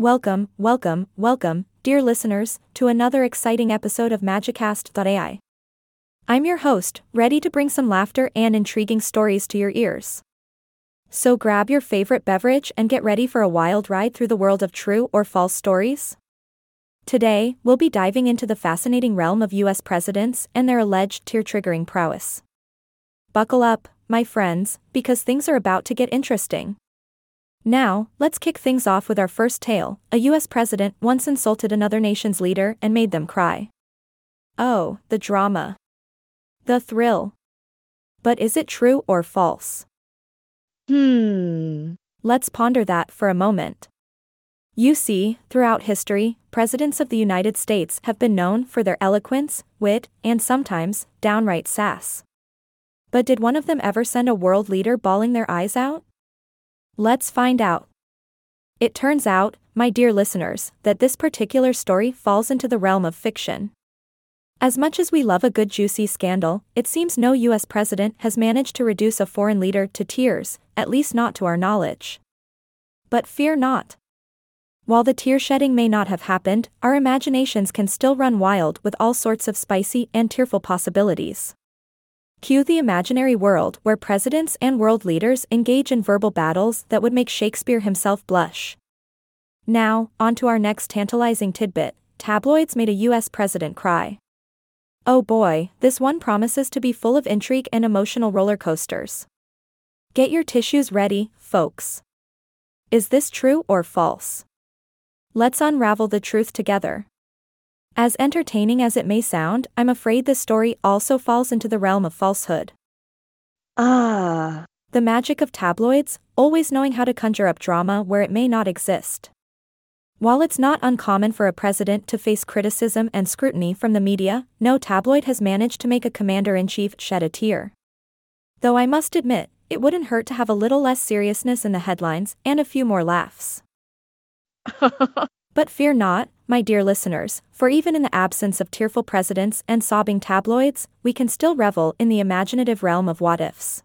Welcome, welcome, welcome, dear listeners, to another exciting episode of Magicast.ai. I'm your host, ready to bring some laughter and intriguing stories to your ears. So grab your favorite beverage and get ready for a wild ride through the world of true or false stories. Today, we'll be diving into the fascinating realm of US presidents and their alleged tear triggering prowess. Buckle up, my friends, because things are about to get interesting. Now, let's kick things off with our first tale. A US president once insulted another nation's leader and made them cry. Oh, the drama. The thrill. But is it true or false? Hmm. Let's ponder that for a moment. You see, throughout history, presidents of the United States have been known for their eloquence, wit, and sometimes, downright sass. But did one of them ever send a world leader bawling their eyes out? Let's find out. It turns out, my dear listeners, that this particular story falls into the realm of fiction. As much as we love a good juicy scandal, it seems no US president has managed to reduce a foreign leader to tears, at least not to our knowledge. But fear not. While the tear shedding may not have happened, our imaginations can still run wild with all sorts of spicy and tearful possibilities. Cue the imaginary world where presidents and world leaders engage in verbal battles that would make Shakespeare himself blush. Now, on to our next tantalizing tidbit tabloids made a US president cry. Oh boy, this one promises to be full of intrigue and emotional roller coasters. Get your tissues ready, folks. Is this true or false? Let's unravel the truth together. As entertaining as it may sound, I'm afraid this story also falls into the realm of falsehood. Ah. The magic of tabloids, always knowing how to conjure up drama where it may not exist. While it's not uncommon for a president to face criticism and scrutiny from the media, no tabloid has managed to make a commander in chief shed a tear. Though I must admit, it wouldn't hurt to have a little less seriousness in the headlines and a few more laughs. but fear not, my dear listeners, for even in the absence of tearful presidents and sobbing tabloids, we can still revel in the imaginative realm of what ifs.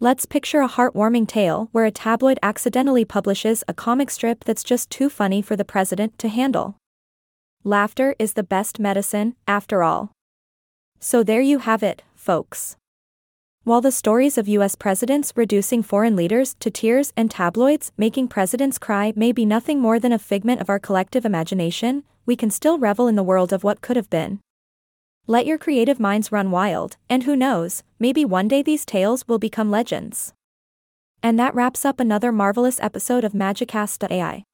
Let's picture a heartwarming tale where a tabloid accidentally publishes a comic strip that's just too funny for the president to handle. Laughter is the best medicine, after all. So there you have it, folks. While the stories of US presidents reducing foreign leaders to tears and tabloids making presidents cry may be nothing more than a figment of our collective imagination, we can still revel in the world of what could have been. Let your creative minds run wild, and who knows, maybe one day these tales will become legends. And that wraps up another marvelous episode of Magicast.ai.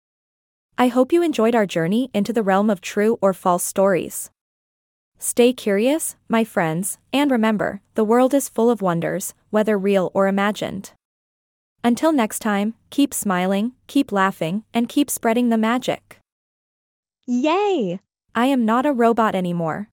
I hope you enjoyed our journey into the realm of true or false stories. Stay curious, my friends, and remember, the world is full of wonders, whether real or imagined. Until next time, keep smiling, keep laughing, and keep spreading the magic. Yay! I am not a robot anymore.